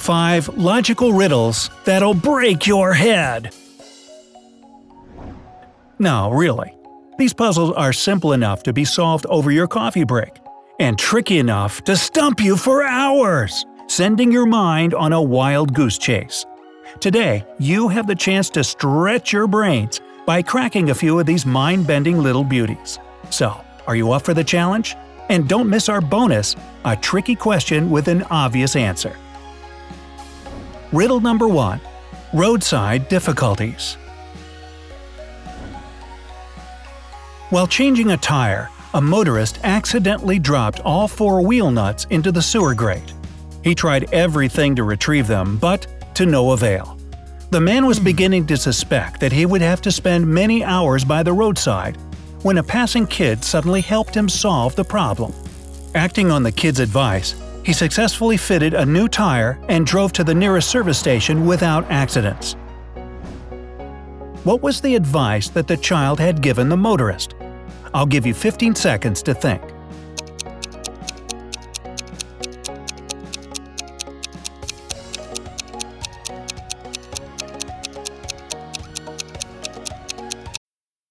Five logical riddles that'll break your head. No, really. These puzzles are simple enough to be solved over your coffee break, and tricky enough to stump you for hours, sending your mind on a wild goose chase. Today, you have the chance to stretch your brains by cracking a few of these mind bending little beauties. So, are you up for the challenge? And don't miss our bonus a tricky question with an obvious answer. Riddle number 1 Roadside Difficulties. While changing a tire, a motorist accidentally dropped all four wheel nuts into the sewer grate. He tried everything to retrieve them, but to no avail. The man was hmm. beginning to suspect that he would have to spend many hours by the roadside when a passing kid suddenly helped him solve the problem. Acting on the kid's advice, he successfully fitted a new tire and drove to the nearest service station without accidents. What was the advice that the child had given the motorist? I'll give you 15 seconds to think.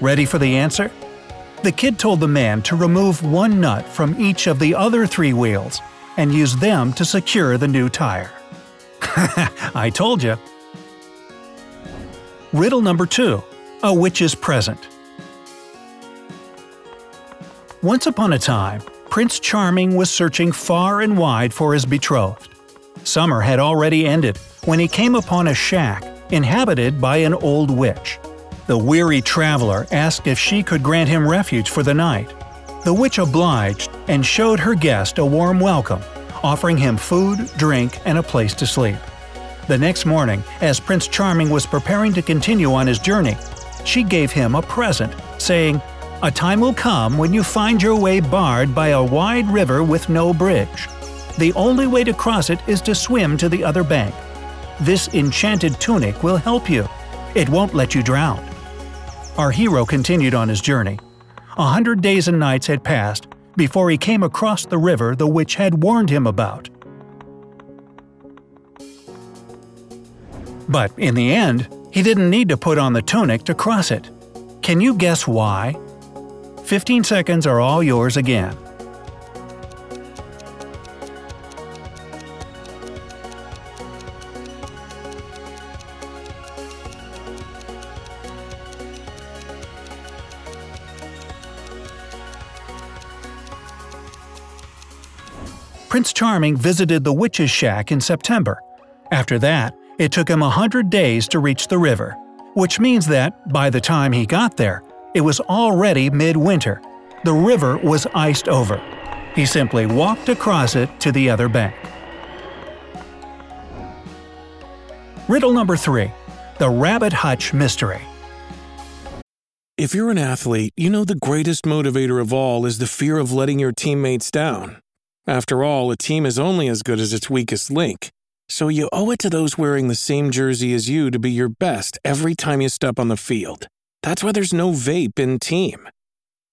Ready for the answer? The kid told the man to remove one nut from each of the other three wheels and use them to secure the new tire. I told you. Riddle number 2 A Witch's Present. Once upon a time, Prince Charming was searching far and wide for his betrothed. Summer had already ended when he came upon a shack inhabited by an old witch. The weary traveler asked if she could grant him refuge for the night. The witch obliged and showed her guest a warm welcome, offering him food, drink, and a place to sleep. The next morning, as Prince Charming was preparing to continue on his journey, she gave him a present, saying, A time will come when you find your way barred by a wide river with no bridge. The only way to cross it is to swim to the other bank. This enchanted tunic will help you. It won't let you drown. Our hero continued on his journey. A hundred days and nights had passed before he came across the river the witch had warned him about. But in the end, he didn't need to put on the tunic to cross it. Can you guess why? 15 seconds are all yours again. Prince Charming visited the witch's shack in September. After that, it took him a hundred days to reach the river, which means that, by the time he got there, it was already midwinter. The river was iced over. He simply walked across it to the other bank. Riddle number 3 The Rabbit Hutch Mystery If you're an athlete, you know the greatest motivator of all is the fear of letting your teammates down. After all, a team is only as good as its weakest link. So you owe it to those wearing the same jersey as you to be your best every time you step on the field. That's why there's no vape in team.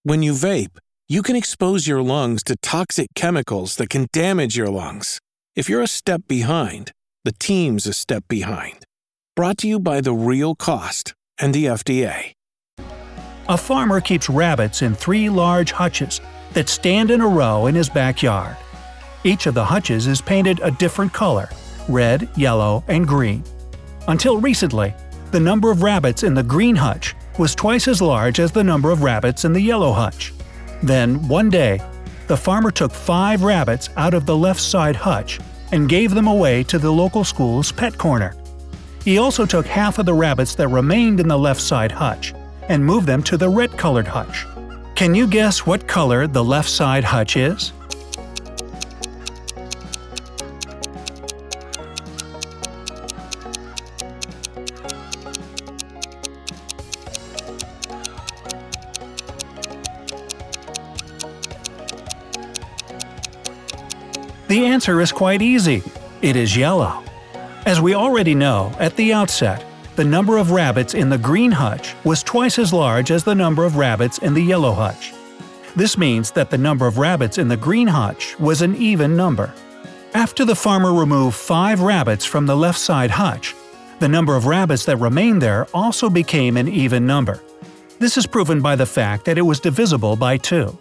When you vape, you can expose your lungs to toxic chemicals that can damage your lungs. If you're a step behind, the team's a step behind. Brought to you by The Real Cost and the FDA. A farmer keeps rabbits in three large hutches that stand in a row in his backyard. Each of the hutches is painted a different color red, yellow, and green. Until recently, the number of rabbits in the green hutch was twice as large as the number of rabbits in the yellow hutch. Then, one day, the farmer took five rabbits out of the left side hutch and gave them away to the local school's pet corner. He also took half of the rabbits that remained in the left side hutch and moved them to the red colored hutch. Can you guess what color the left side hutch is? The answer is quite easy. It is yellow. As we already know, at the outset, the number of rabbits in the green hutch was twice as large as the number of rabbits in the yellow hutch. This means that the number of rabbits in the green hutch was an even number. After the farmer removed five rabbits from the left side hutch, the number of rabbits that remained there also became an even number. This is proven by the fact that it was divisible by 2.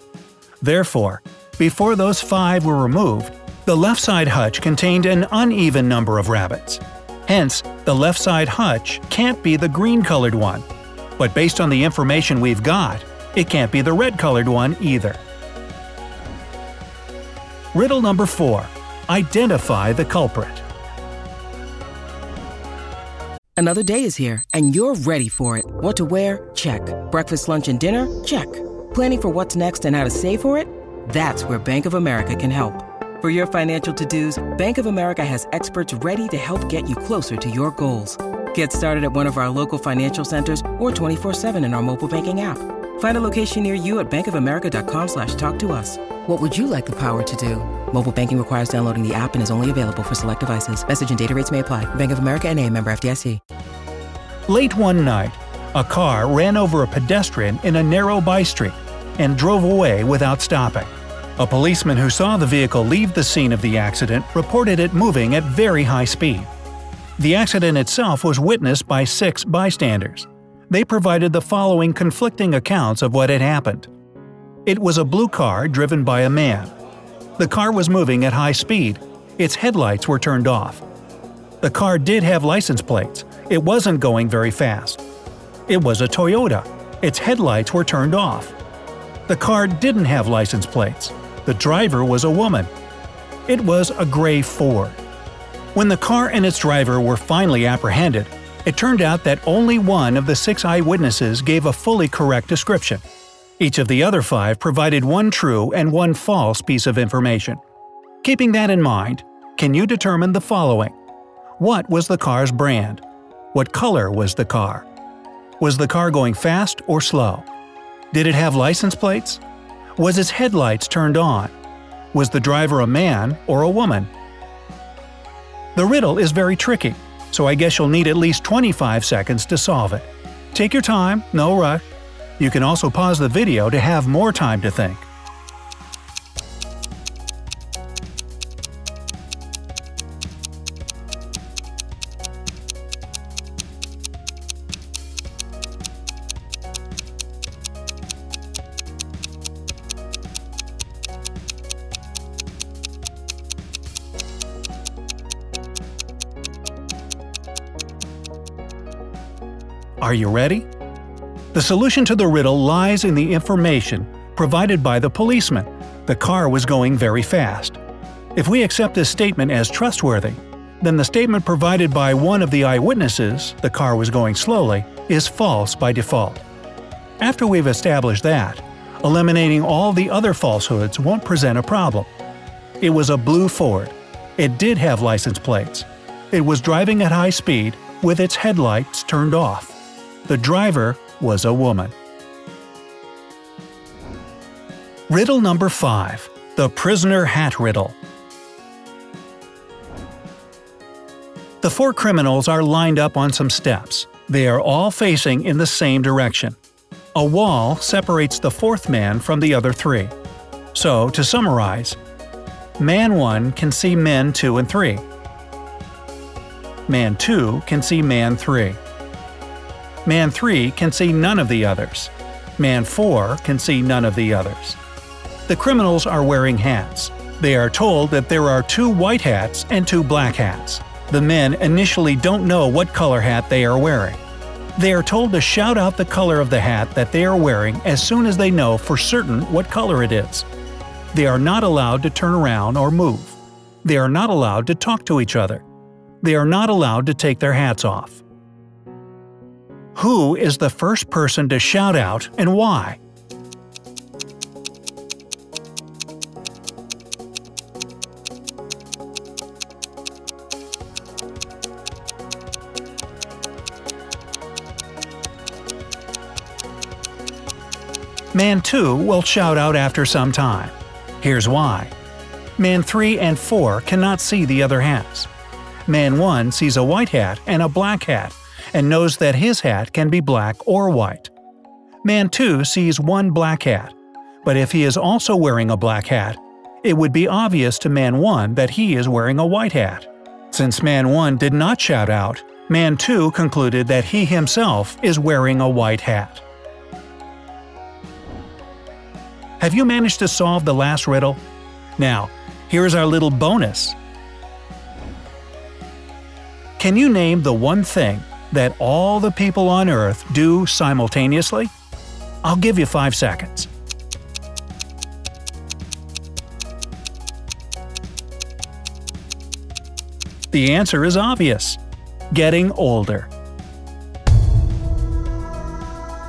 Therefore, before those five were removed, the left side hutch contained an uneven number of rabbits. Hence, the left side hutch can't be the green colored one. But based on the information we've got, it can't be the red colored one either. Riddle number 4. Identify the culprit. Another day is here, and you're ready for it. What to wear? Check. Breakfast, lunch, and dinner? Check. Planning for what's next and how to save for it? That's where Bank of America can help. For your financial to-dos, Bank of America has experts ready to help get you closer to your goals. Get started at one of our local financial centers or 24-7 in our mobile banking app. Find a location near you at bankofamerica.com slash talk to us. What would you like the power to do? Mobile banking requires downloading the app and is only available for select devices. Message and data rates may apply. Bank of America and a member FDIC. Late one night, a car ran over a pedestrian in a narrow by street and drove away without stopping. A policeman who saw the vehicle leave the scene of the accident reported it moving at very high speed. The accident itself was witnessed by six bystanders. They provided the following conflicting accounts of what had happened. It was a blue car driven by a man. The car was moving at high speed. Its headlights were turned off. The car did have license plates. It wasn't going very fast. It was a Toyota. Its headlights were turned off. The car didn't have license plates. The driver was a woman. It was a gray Ford. When the car and its driver were finally apprehended, it turned out that only one of the six eyewitnesses gave a fully correct description. Each of the other five provided one true and one false piece of information. Keeping that in mind, can you determine the following? What was the car's brand? What color was the car? Was the car going fast or slow? Did it have license plates? Was its headlights turned on? Was the driver a man or a woman? The riddle is very tricky, so I guess you'll need at least 25 seconds to solve it. Take your time, no rush. You can also pause the video to have more time to think. Are you ready? The solution to the riddle lies in the information provided by the policeman. The car was going very fast. If we accept this statement as trustworthy, then the statement provided by one of the eyewitnesses, the car was going slowly, is false by default. After we've established that, eliminating all the other falsehoods won't present a problem. It was a blue Ford. It did have license plates. It was driving at high speed with its headlights turned off. The driver was a woman. Riddle number 5 The Prisoner Hat Riddle. The four criminals are lined up on some steps. They are all facing in the same direction. A wall separates the fourth man from the other three. So, to summarize, Man 1 can see men 2 and 3. Man 2 can see Man 3. Man 3 can see none of the others. Man 4 can see none of the others. The criminals are wearing hats. They are told that there are two white hats and two black hats. The men initially don't know what color hat they are wearing. They are told to shout out the color of the hat that they are wearing as soon as they know for certain what color it is. They are not allowed to turn around or move. They are not allowed to talk to each other. They are not allowed to take their hats off. Who is the first person to shout out and why? Man 2 will shout out after some time. Here's why. Man 3 and 4 cannot see the other hats. Man 1 sees a white hat and a black hat, and knows that his hat can be black or white. Man 2 sees one black hat, but if he is also wearing a black hat, it would be obvious to Man 1 that he is wearing a white hat. Since Man 1 did not shout out, Man 2 concluded that he himself is wearing a white hat. Have you managed to solve the last riddle? Now, here's our little bonus. Can you name the one thing that all the people on Earth do simultaneously? I'll give you five seconds. The answer is obvious getting older.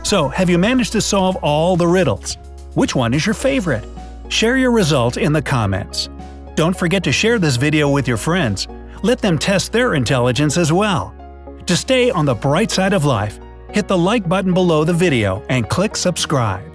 So, have you managed to solve all the riddles? Which one is your favorite? Share your result in the comments. Don't forget to share this video with your friends. Let them test their intelligence as well. To stay on the bright side of life, hit the like button below the video and click subscribe.